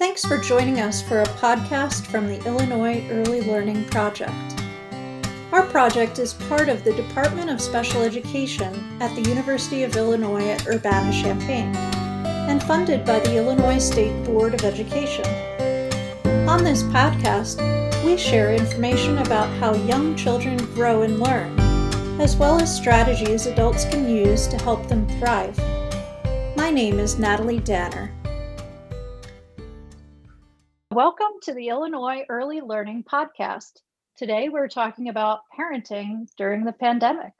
Thanks for joining us for a podcast from the Illinois Early Learning Project. Our project is part of the Department of Special Education at the University of Illinois at Urbana Champaign and funded by the Illinois State Board of Education. On this podcast, we share information about how young children grow and learn, as well as strategies adults can use to help them thrive. My name is Natalie Danner. Welcome to the Illinois Early Learning Podcast. Today we're talking about parenting during the pandemic.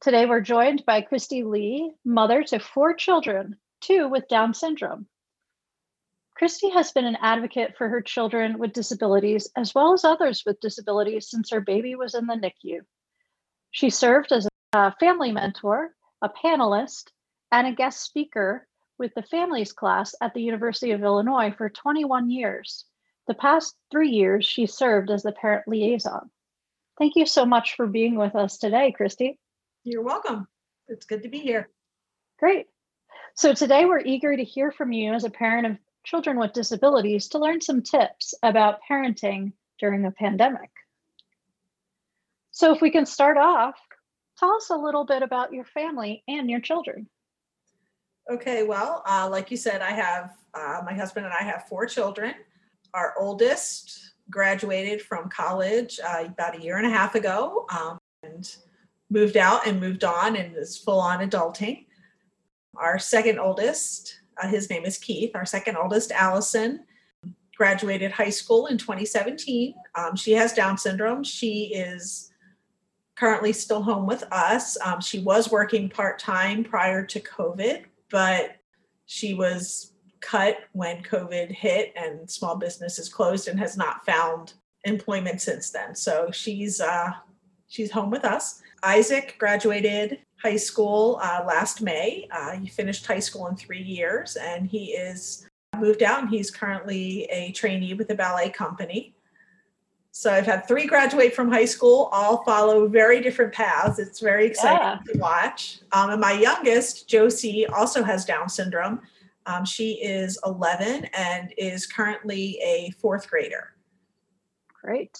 Today we're joined by Christy Lee, mother to four children, two with Down syndrome. Christy has been an advocate for her children with disabilities as well as others with disabilities since her baby was in the NICU. She served as a family mentor, a panelist, and a guest speaker with the families class at the University of Illinois for 21 years. The past three years, she served as the parent liaison. Thank you so much for being with us today, Christy. You're welcome. It's good to be here. Great. So, today we're eager to hear from you as a parent of children with disabilities to learn some tips about parenting during a pandemic. So, if we can start off, tell us a little bit about your family and your children. Okay, well, uh, like you said, I have uh, my husband and I have four children. Our oldest graduated from college uh, about a year and a half ago um, and moved out and moved on and is full on adulting. Our second oldest, uh, his name is Keith. Our second oldest, Allison, graduated high school in 2017. Um, she has Down syndrome. She is currently still home with us. Um, she was working part time prior to COVID, but she was cut when COVID hit and small businesses closed and has not found employment since then. So she's uh, she's home with us. Isaac graduated high school uh, last May. Uh, he finished high school in three years, and he is moved out. And he's currently a trainee with a ballet company. So I've had three graduate from high school, all follow very different paths. It's very exciting yeah. to watch. Um, and my youngest, Josie, also has Down syndrome. Um, she is 11 and is currently a fourth grader. Great.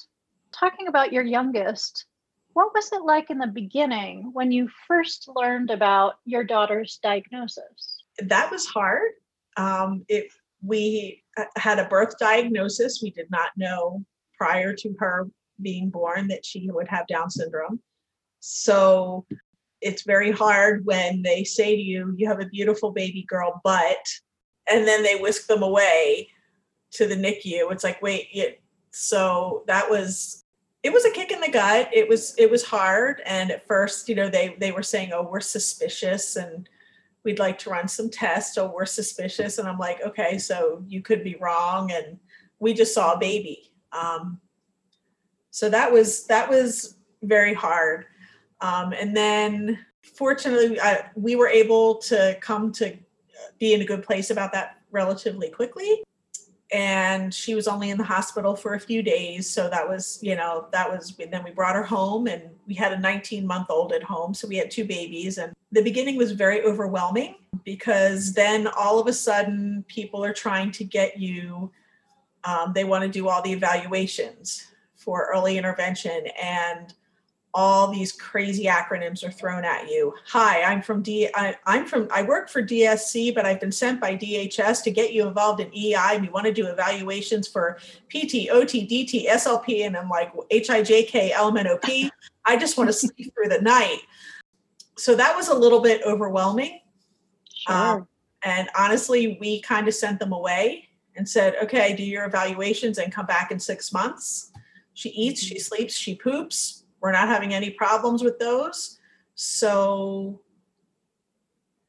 Talking about your youngest, what was it like in the beginning when you first learned about your daughter's diagnosis? That was hard. Um, it, we uh, had a birth diagnosis. We did not know prior to her being born that she would have Down syndrome. So it's very hard when they say to you, you have a beautiful baby girl, but, and then they whisk them away to the NICU. It's like, wait, it, so that was, it was a kick in the gut. It was, it was hard. And at first, you know, they, they were saying, oh, we're suspicious and we'd like to run some tests. Oh, we're suspicious. And I'm like, okay, so you could be wrong. And we just saw a baby um, so that was that was very hard. Um, and then fortunately, I, we were able to come to be in a good place about that relatively quickly. And she was only in the hospital for a few days. So that was, you know, that was, and then we brought her home and we had a 19 month old at home. So we had two babies. And the beginning was very overwhelming because then all of a sudden people are trying to get you um, they want to do all the evaluations for early intervention and all these crazy acronyms are thrown at you. Hi, I'm from D. I, I'm from. I work for DSC, but I've been sent by DHS to get you involved in EI. We want to do evaluations for PT, OT, DT, SLP, and I'm like HIJK, LMNOP. I just want to sleep through the night. So that was a little bit overwhelming. Sure. Um, and honestly, we kind of sent them away and said, okay, do your evaluations and come back in six months. She eats, she mm-hmm. sleeps, she poops. We're not having any problems with those. So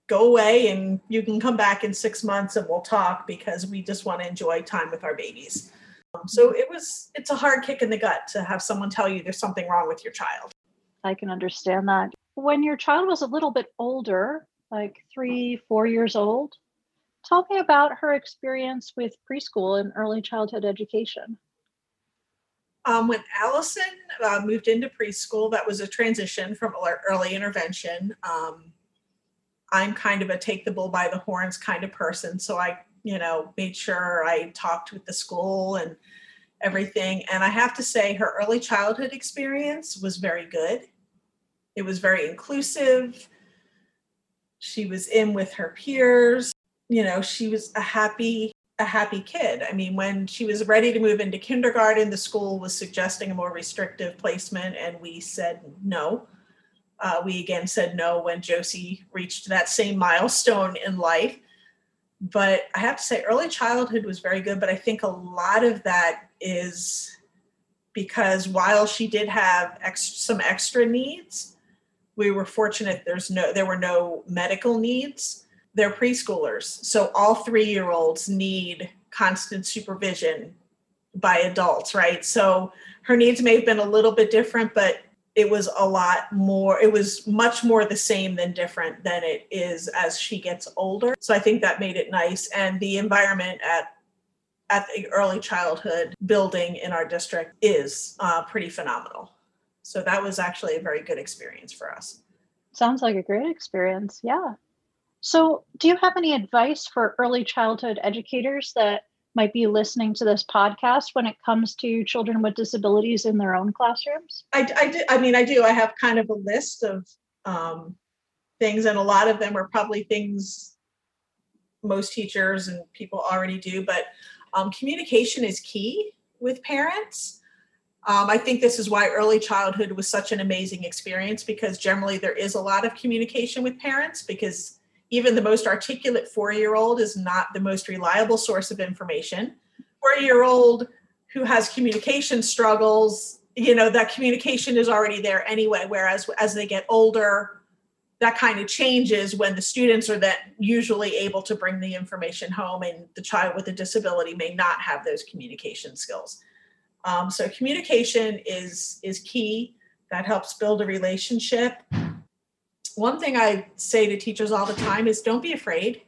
go away and you can come back in six months and we'll talk because we just want to enjoy time with our babies. Um, so it was, it's a hard kick in the gut to have someone tell you there's something wrong with your child. I can understand that. When your child was a little bit older, like three, four years old, Tell me about her experience with preschool and early childhood education. Um, when Allison uh, moved into preschool, that was a transition from early intervention. Um, I'm kind of a take the bull by the horns kind of person. So I you know, made sure I talked with the school and everything. And I have to say, her early childhood experience was very good. It was very inclusive. She was in with her peers. You know, she was a happy a happy kid. I mean, when she was ready to move into kindergarten, the school was suggesting a more restrictive placement, and we said no. Uh, we again said no when Josie reached that same milestone in life. But I have to say, early childhood was very good, but I think a lot of that is because while she did have ex- some extra needs, we were fortunate there's no there were no medical needs. They're preschoolers, so all three year olds need constant supervision by adults, right? So her needs may have been a little bit different, but it was a lot more it was much more the same than different than it is as she gets older. So i think that made it nice. And the environment at at the early childhood building in our district is uh, pretty phenomenal. So that was actually a very good experience for us. Sounds like a great experience. Yeah so do you have any advice for early childhood educators that might be listening to this podcast when it comes to children with disabilities in their own classrooms? I, I, do, I mean, I do. I have kind of a list of um, things, and a lot of them are probably things most teachers and people already do, but um, communication is key with parents. Um, I think this is why early childhood was such an amazing experience because generally there is a lot of communication with parents because even the most articulate four year old is not the most reliable source of information. Four year old who has communication struggles, you know, that communication is already there anyway. Whereas as they get older, that kind of changes when the students are that usually able to bring the information home and the child with a disability may not have those communication skills. Um, so communication is is key. That helps build a relationship one thing I say to teachers all the time is don't be afraid.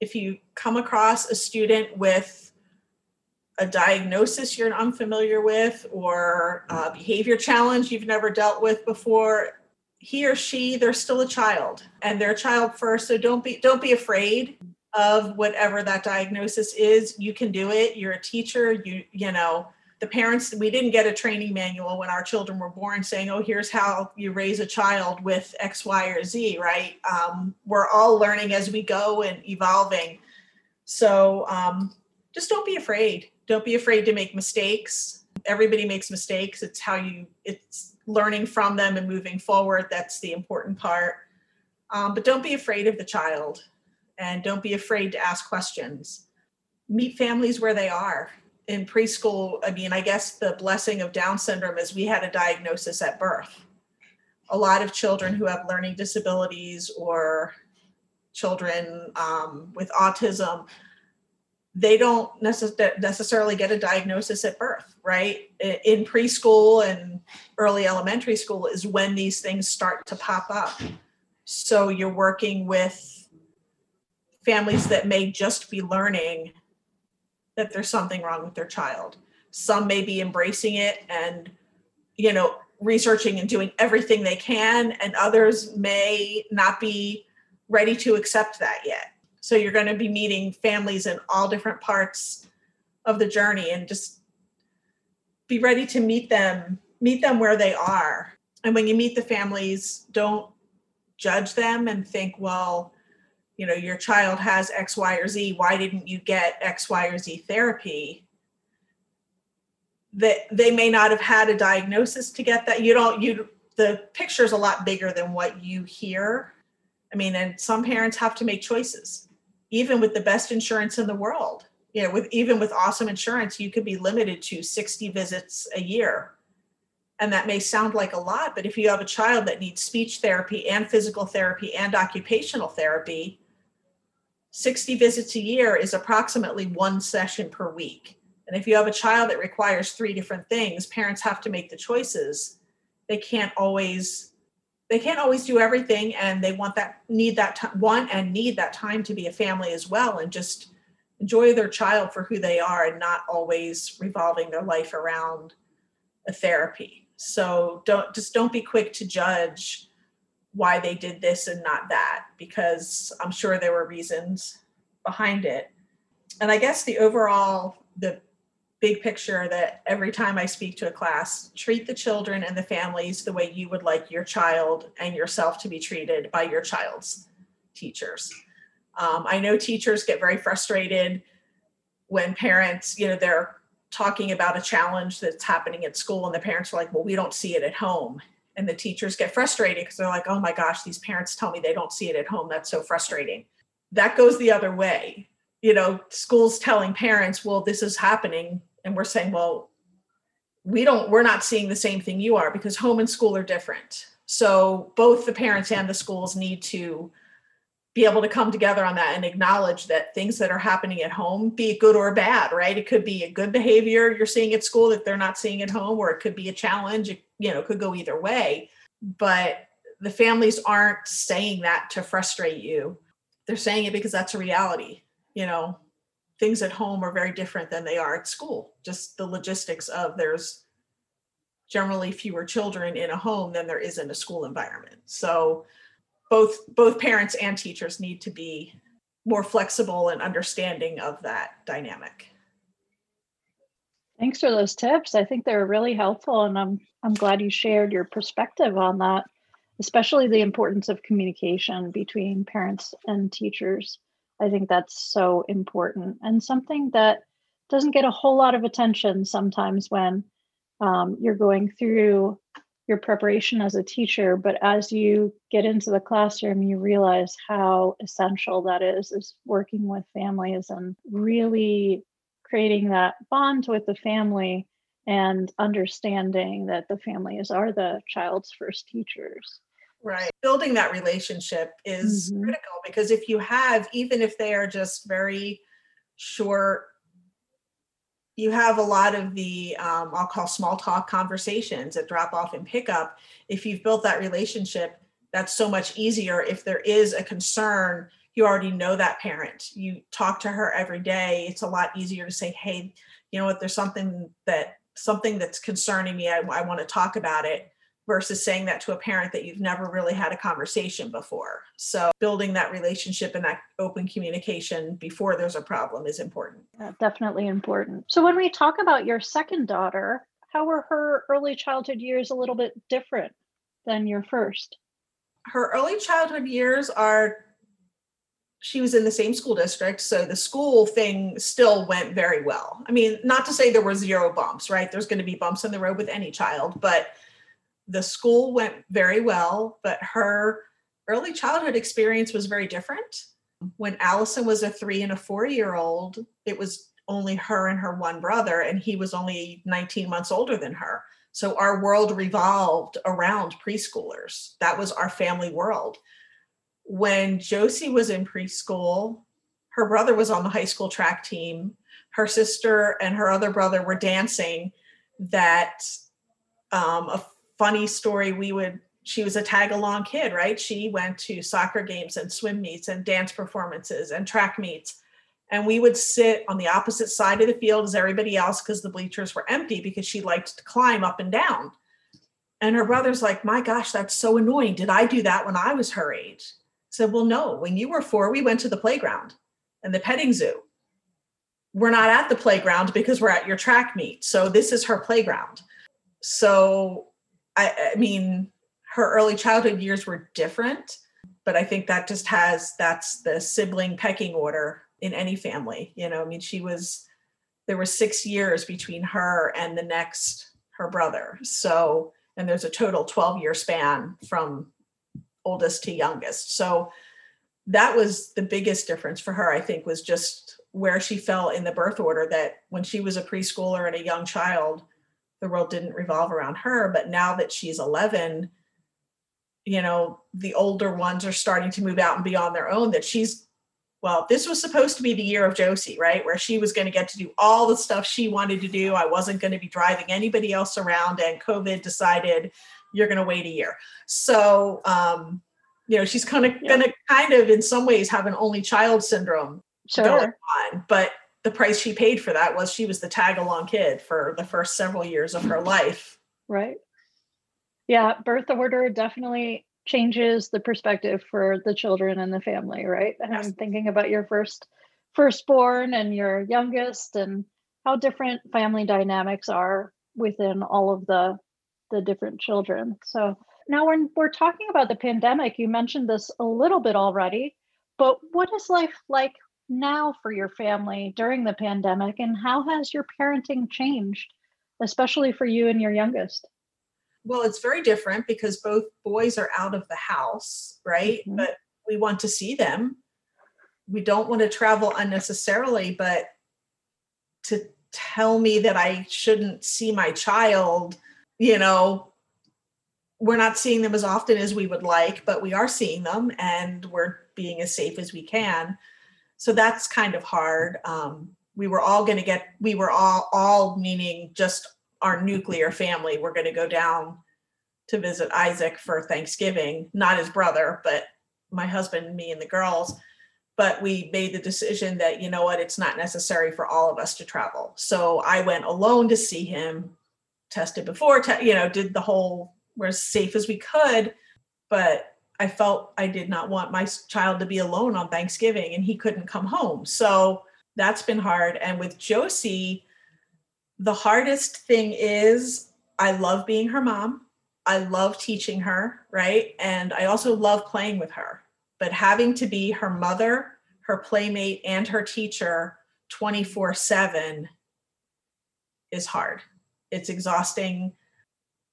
If you come across a student with a diagnosis you're unfamiliar with or a behavior challenge you've never dealt with before, he or she they're still a child and they're a child first so don't be don't be afraid of whatever that diagnosis is. You can do it. You're a teacher. You you know the parents we didn't get a training manual when our children were born saying oh here's how you raise a child with x y or z right? Um, we're all learning as we go and evolving. So um, just don't be afraid. Don't be afraid to make mistakes. Everybody makes mistakes. It's how you it's learning from them and moving forward that's the important part. Um, but don't be afraid of the child and don't be afraid to ask questions. Meet families where they are in preschool, I mean, I guess the blessing of Down syndrome is we had a diagnosis at birth. A lot of children who have learning disabilities or children um, with autism, they don't necess- necessarily get a diagnosis at birth, right? In preschool and early elementary school is when these things start to pop up. So you're working with families that may just be learning that there's something wrong with their child. Some may be embracing it and, you know, researching and doing everything they can, and others may not be ready to accept that yet. So you're going to be meeting families in all different parts of the journey and just be ready to meet them, meet them where they are. And when you meet the families, don't judge them and think, well, you know your child has x y or z why didn't you get x y or z therapy? That they may not have had a diagnosis to get that. You don't you the picture is a lot bigger than what you hear. I mean and some parents have to make choices. Even with the best insurance in the world you know with even with awesome insurance you could be limited to 60 visits a year. And that may sound like a lot but if you have a child that needs speech therapy and physical therapy and occupational therapy 60 visits a year is approximately one session per week. And if you have a child that requires three different things, parents have to make the choices. They can't always they can't always do everything and they want that need that time want and need that time to be a family as well and just enjoy their child for who they are and not always revolving their life around a therapy. So don't just don't be quick to judge why they did this and not that because I'm sure there were reasons behind it. and I guess the overall, the big picture that every time I speak to a class, treat the children and the families the way you would like your child and yourself to be treated by your child's teachers. Um, I know teachers get very frustrated when parents, you know, they're talking about a challenge that's happening at school and the parents are like, well, we don't see it at home. And the teachers get frustrated because they're like, oh my gosh, these parents tell me they don't see it at home. That's so frustrating. That goes the other way. You know, schools telling parents, well, this is happening. And we're saying, well, we don't, we're not seeing the same thing you are because home and school are different. So both the parents and the schools need to be able to come together on that and acknowledge that things that are happening at home, be it good or bad, right? It could be a good behavior you're seeing at school that they're not seeing at home, or it could be a challenge. It, you know, could go either way. But the families aren't saying that to frustrate you. They're saying it because that's a reality. You know, things at home are very different than they are at school. Just the logistics of there's generally fewer children in a home than there is in a school environment. So both both parents and teachers need to be more flexible and understanding of that dynamic. Thanks for those tips. I think they're really helpful and I'm I'm glad you shared your perspective on that, especially the importance of communication between parents and teachers. I think that's so important and something that doesn't get a whole lot of attention sometimes when um, you're going through your preparation as a teacher, but as you get into the classroom, you realize how essential that is, is working with families and really creating that bond with the family and understanding that the families are the child's first teachers. Right. Building that relationship is mm-hmm. critical because if you have, even if they are just very short you have a lot of the um, i'll call small talk conversations at drop off and pickup if you've built that relationship that's so much easier if there is a concern you already know that parent you talk to her every day it's a lot easier to say hey you know what there's something that something that's concerning me i, I want to talk about it versus saying that to a parent that you've never really had a conversation before. So building that relationship and that open communication before there's a problem is important. Yeah, definitely important. So when we talk about your second daughter, how were her early childhood years a little bit different than your first? Her early childhood years are she was in the same school district so the school thing still went very well i mean not to say there were zero bumps right there's going to be bumps in the road with any child but the school went very well, but her early childhood experience was very different. Mm-hmm. When Allison was a three and a four year old, it was only her and her one brother, and he was only 19 months older than her. So our world revolved around preschoolers. That was our family world. When Josie was in preschool, her brother was on the high school track team. Her sister and her other brother were dancing. That um, a funny story we would she was a tag along kid right she went to soccer games and swim meets and dance performances and track meets and we would sit on the opposite side of the field as everybody else because the bleachers were empty because she liked to climb up and down and her brother's like my gosh that's so annoying did i do that when i was her age said well no when you were four we went to the playground and the petting zoo we're not at the playground because we're at your track meet so this is her playground so I, I mean, her early childhood years were different, but I think that just has that's the sibling pecking order in any family. You know, I mean, she was there were six years between her and the next her brother. So, and there's a total 12 year span from oldest to youngest. So that was the biggest difference for her, I think, was just where she fell in the birth order that when she was a preschooler and a young child, the world didn't revolve around her. But now that she's 11 you know the older ones are starting to move out and be on their own that she's well this was supposed to be the year of josie right? Where she was going to get to do all the stuff she wanted to do. I wasn't going to be driving anybody else around and covid decided you're going to wait a year so um you know she's kind of yeah. going to kind of in some ways have an only child syndrome sure. going on but the price she paid for that was she was the tag along kid for the first several years of her life. Right. Yeah, birth order definitely changes the perspective for the children and the family, right? And yes. I'm thinking about your first firstborn and your youngest and how different family dynamics are within all of the the different children. So now when we're talking about the pandemic, you mentioned this a little bit already, but what is life like now for your family during the pandemic and how has your parenting changed, especially for you and your youngest? Well, it's very different because both boys are out of the house, right? Mm-hmm. But we want to see them. We don't want to travel unnecessarily, but to tell me that I shouldn't see my child, you know, we're not seeing them as often as we would like, but we are seeing them and we're being as safe as we can. So that's kind of hard. Um, we were all going to get, we were all, all meaning just our nuclear family, we're going to go down to visit Isaac for Thanksgiving, not his brother, but my husband, me, and the girls but we made the decision that you know what it's not necessary for all of us to travel so i went alone to see him tested before te- you know did the whole we're as safe as we could but i felt i did not want my child to be alone on thanksgiving and he couldn't come home. So that's been hard. And with josie the hardest thing is i love being her mom. I love teaching her right? And i also love playing with her. But having to be her mother, her playmate, and her teacher 24 7 is hard. It's exhausting.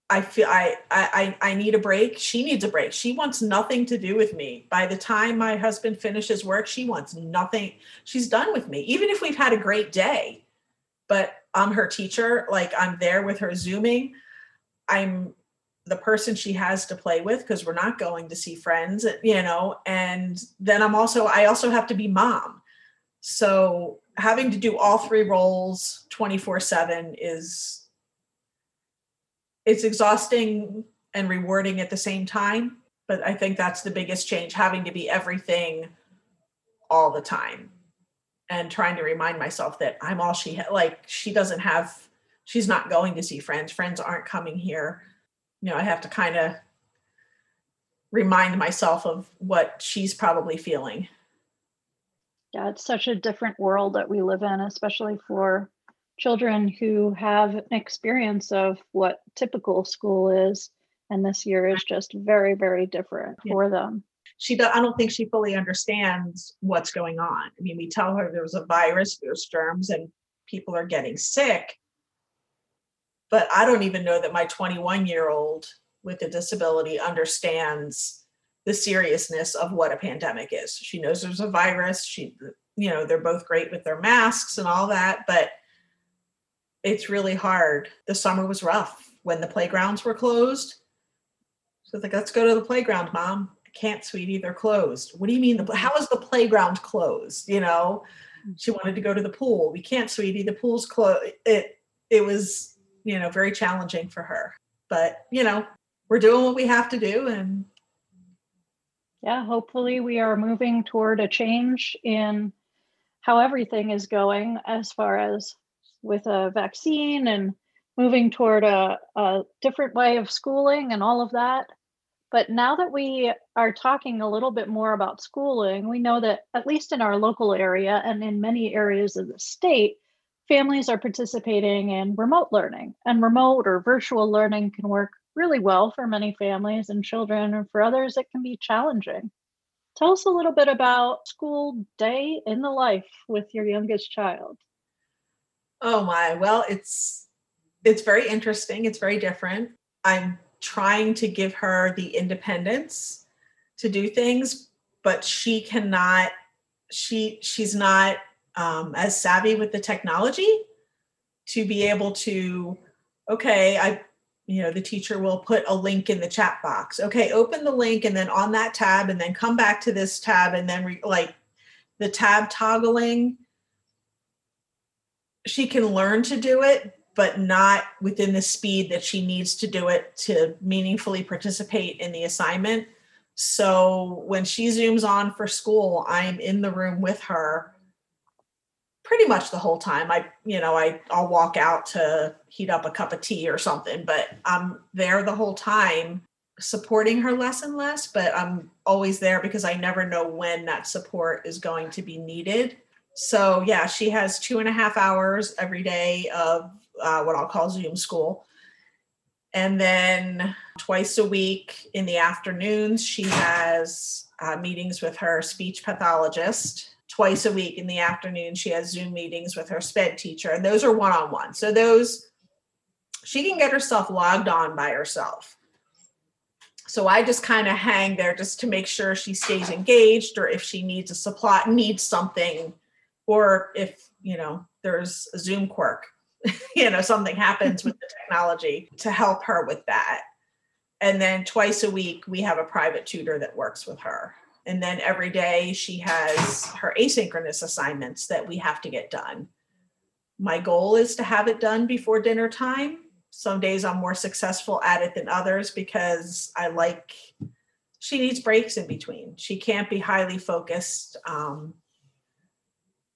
I feel I, I I need a break. She needs a break. She wants nothing to do with me. By the time my husband finishes work, she wants nothing. She's done with me. Even if we've had a great day, but I'm her teacher, like I'm there with her zooming. I'm the person she has to play with because we're not going to see friends you know and then i'm also i also have to be mom so having to do all three roles 24 7 is it's exhausting and rewarding at the same time but i think that's the biggest change having to be everything all the time and trying to remind myself that i'm all she ha- like she doesn't have she's not going to see friends friends aren't coming here you know, I have to kind of remind myself of what she's probably feeling. Yeah, it's such a different world that we live in, especially for children who have an experience of what typical school is. And this year is just very, very different yeah. for them. She, do, I don't think she fully understands what's going on. I mean, we tell her there's a virus, there's germs, and people are getting sick but I don't even know that my 21 year old with a disability understands the seriousness of what a pandemic is. She knows there's a virus. She, you know, they're both great with their masks and all that, but it's really hard. The summer was rough when the playgrounds were closed. So like, let's go to the playground, mom. I can't, sweetie, they're closed. What do you mean? The, how is the playground closed? You know, mm-hmm. she wanted to go to the pool. We can't, sweetie, the pool's closed. It, it was you know, very challenging for her. But, you know, we're doing what we have to do and yeah, hopefully we are moving toward a change in how everything is going as far as with a vaccine and moving toward a, a different way of schooling and all of that. But now that we are talking a little bit more about schooling, we know that at least in our local area and in many areas of the state, families are participating in remote learning, and remote or virtual learning can work really well for many families and children, and for others, it can be challenging. Tell us a little bit about school day in the life with your youngest child. Oh my, well, it's it's very interesting. It's very different. I'm trying to give her the independence to do things, but she cannot she she's not um, as savvy with the technology to be able to okay i you know the teacher will put a link in the chat box okay open the link and then on that tab and then come back to this tab and then re- like the tab toggling she can learn to do it but not within the speed that she needs to do it to meaningfully participate in the assignment so when she zooms on for school i'm in the room with her pretty much the whole time. I, you know, I I'll walk out to heat up a cup of tea or something, but I'm there the whole time supporting her less and less, but I'm always there because I never know when that support is going to be needed. So yeah, she has two and a half hours every day of uh, what I'll call Zoom school. And then twice a week in the afternoons, she has uh, meetings with her speech pathologist. Twice a week in the afternoon, she has Zoom meetings with her SPED teacher, and those are one on one. So those she can get herself logged on by herself. So I just kind of hang there just to make sure she stays engaged, or if she needs a supply, needs something, or if you know there's a Zoom quirk, you know something happens with the technology to help her with that. And then twice a week we have a private tutor that works with her. And then every day she has her asynchronous assignments that we have to get done. My goal is to have it done before dinner time some days I'm more successful at it than others because I like she needs breaks in between. She can't be highly focused. Um,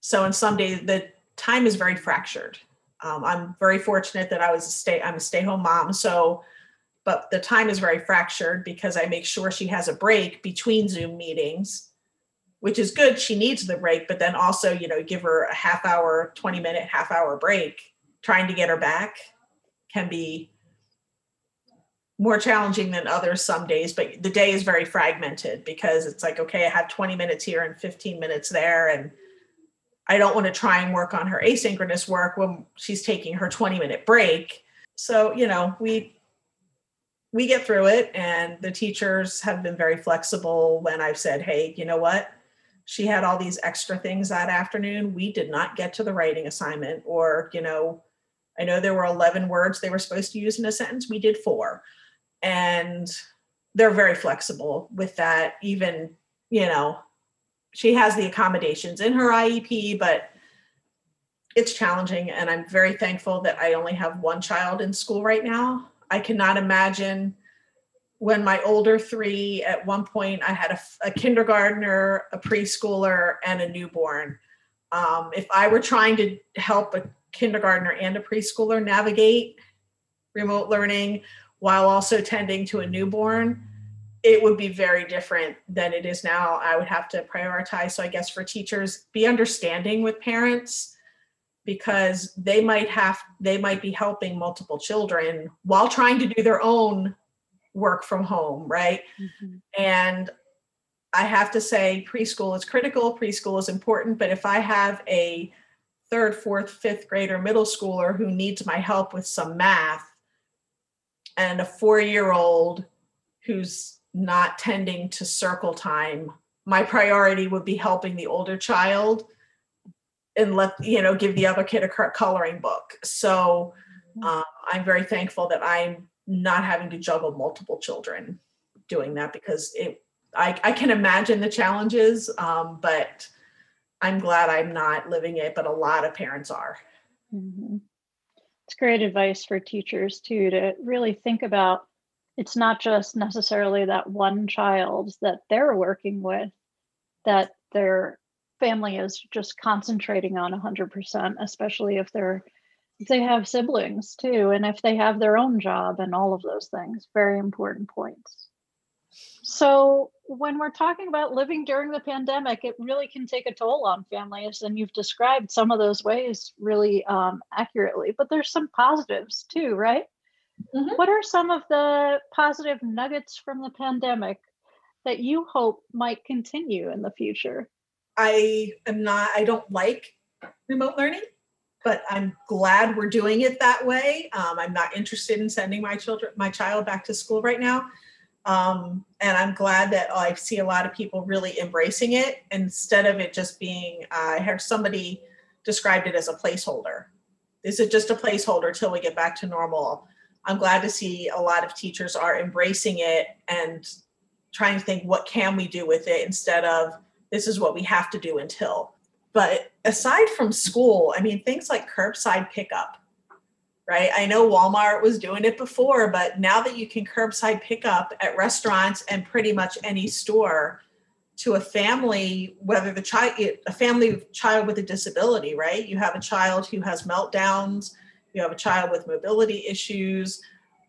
so in some days the time is very fractured. Um, I'm very fortunate that I was a stay I'm a stay home mom. So but the time is very fractured because I make sure she has a break between Zoom meetings, which is good. She needs the break, but then also, you know, give her a half hour, 20 minute, half hour break, trying to get her back can be more challenging than others some days, but the day is very fragmented because it's like, okay, I have 20 minutes here and 15 minutes there. And I don't want to try and work on her asynchronous work when she's taking her 20 minute break. So, you know, we we get through it and the teachers have been very flexible when I've said, hey, you know what? She had all these extra things that afternoon. We did not get to the writing assignment, or, you know, I know there were 11 words they were supposed to use in a sentence. We did four. And they're very flexible with that. Even, you know, she has the accommodations in her IEP, but it's challenging. And I'm very thankful that I only have one child in school right now. I cannot imagine when my older three, at one point, I had a, a kindergartner, a preschooler, and a newborn. Um, if I were trying to help a kindergartner and a preschooler navigate remote learning while also tending to a newborn, it would be very different than it is now. I would have to prioritize. So I guess for teachers, be understanding with parents because they might have they might be helping multiple children while trying to do their own work from home, right? Mm-hmm. And I have to say preschool is critical, preschool is important, but if I have a third, fourth, fifth grader, middle schooler who needs my help with some math, and a four year old who's not tending to circle time, my priority would be helping the older child and let you know give the other kid a coloring book so mm-hmm. um, i'm very thankful that i'm not having to juggle multiple children doing that because it i, I can imagine the challenges um, but I'm glad I'm not living it, but a lot of parents are. Mm-hmm. It's great advice for teachers too to really think about it's not just necessarily that one child that they're working with, that their family is just concentrating on 100%, especially if they're if they have siblings too, and if they have their own job and all of those things. Very important points. So, when we're talking about living during the pandemic, it really can take a toll on families. And you've described some of those ways really um, accurately, but there's some positives too, right? Mm-hmm. What are some of the positive nuggets from the pandemic that you hope might continue in the future? I am not, I don't like remote learning, but I'm glad we're doing it that way. Um, I'm not interested in sending my children, my child back to school right now. Um, and I'm glad that I see a lot of people really embracing it instead of it just being, uh, I heard somebody described it as a placeholder. Is it just a placeholder till we get back to normal? I'm glad to see a lot of teachers are embracing it and trying to think what can we do with it instead of this is what we have to do until. But aside from school, I mean, things like curbside pickup, right? I know Walmart was doing it before, but now that you can curbside pickup at restaurants and pretty much any store to a family, whether the child, a family child with a disability, right? You have a child who has meltdowns, you have a child with mobility issues,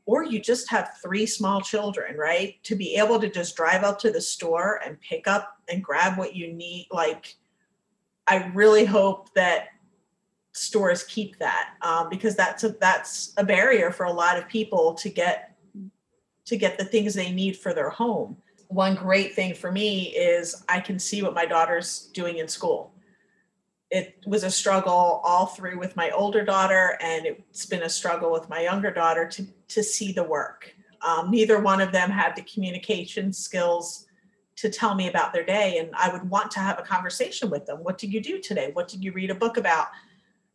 or you just have three small children, right? To be able to just drive up to the store and pick up and grab what you need, like I really hope that stores keep that um, because that's a that's a barrier for a lot of people to get to get the things they need for their home. One great thing for me is I can see what my daughter's doing in school. It was a struggle all through with my older daughter, and it's been a struggle with my younger daughter to to see the work. Um, neither one of them had the communication skills to tell me about their day, and I would want to have a conversation with them. What did you do today? What did you read a book about?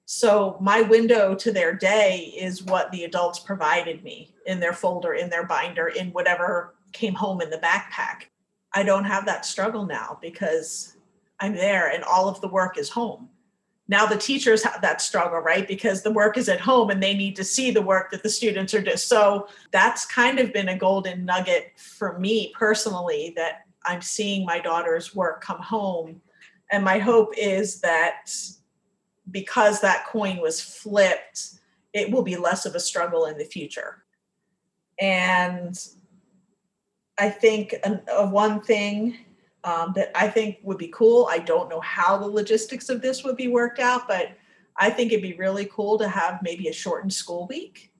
So my window to their day is what the adults provided me in their folder, in their binder, in whatever came home in the backpack. I don't have that struggle now because I'm there and all of the work is home. Now the teachers have that struggle, right? Because the work is at home and they need to see the work that the students are doing. So that's kind of been a golden nugget for me personally that I'm seeing my daughter's work come home. And my hope is that because that coin was flipped, it will be less of a struggle in the future. And I think uh, one thing um, that I think would be cool, I don't know how the logistics of this would be worked out, but I think it'd be really cool to have maybe a shortened school week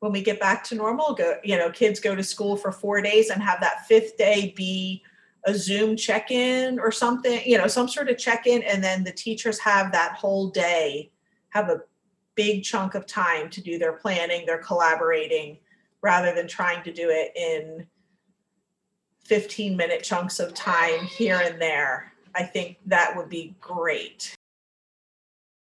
when we get back to normal. Go, you know, kids go to school for four days and have that fifth day be a Zoom check in or something, you know, some sort of check in. And then the teachers have that whole day, have a big chunk of time to do their planning, their collaborating, rather than trying to do it in 15 minute chunks of time here and there. I think that would be great.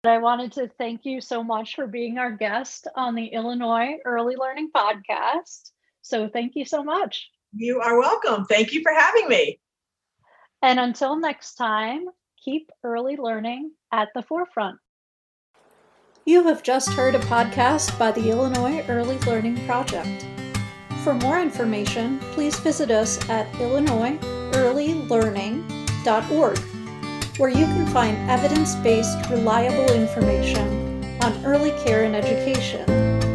I wanted to thank you so much for being our guest on the Illinois Early Learning Podcast. So, thank you so much. You are welcome. Thank you for having me. And until next time, keep early learning at the forefront. You have just heard a podcast by the Illinois Early Learning Project. For more information, please visit us at illinoisearlylearning.org, where you can find evidence based, reliable information on early care and education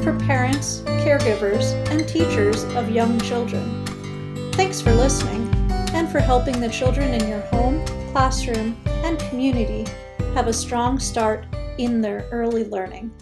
for parents, caregivers, and teachers of young children. Thanks for listening and for helping the children in your home, classroom, and community have a strong start in their early learning.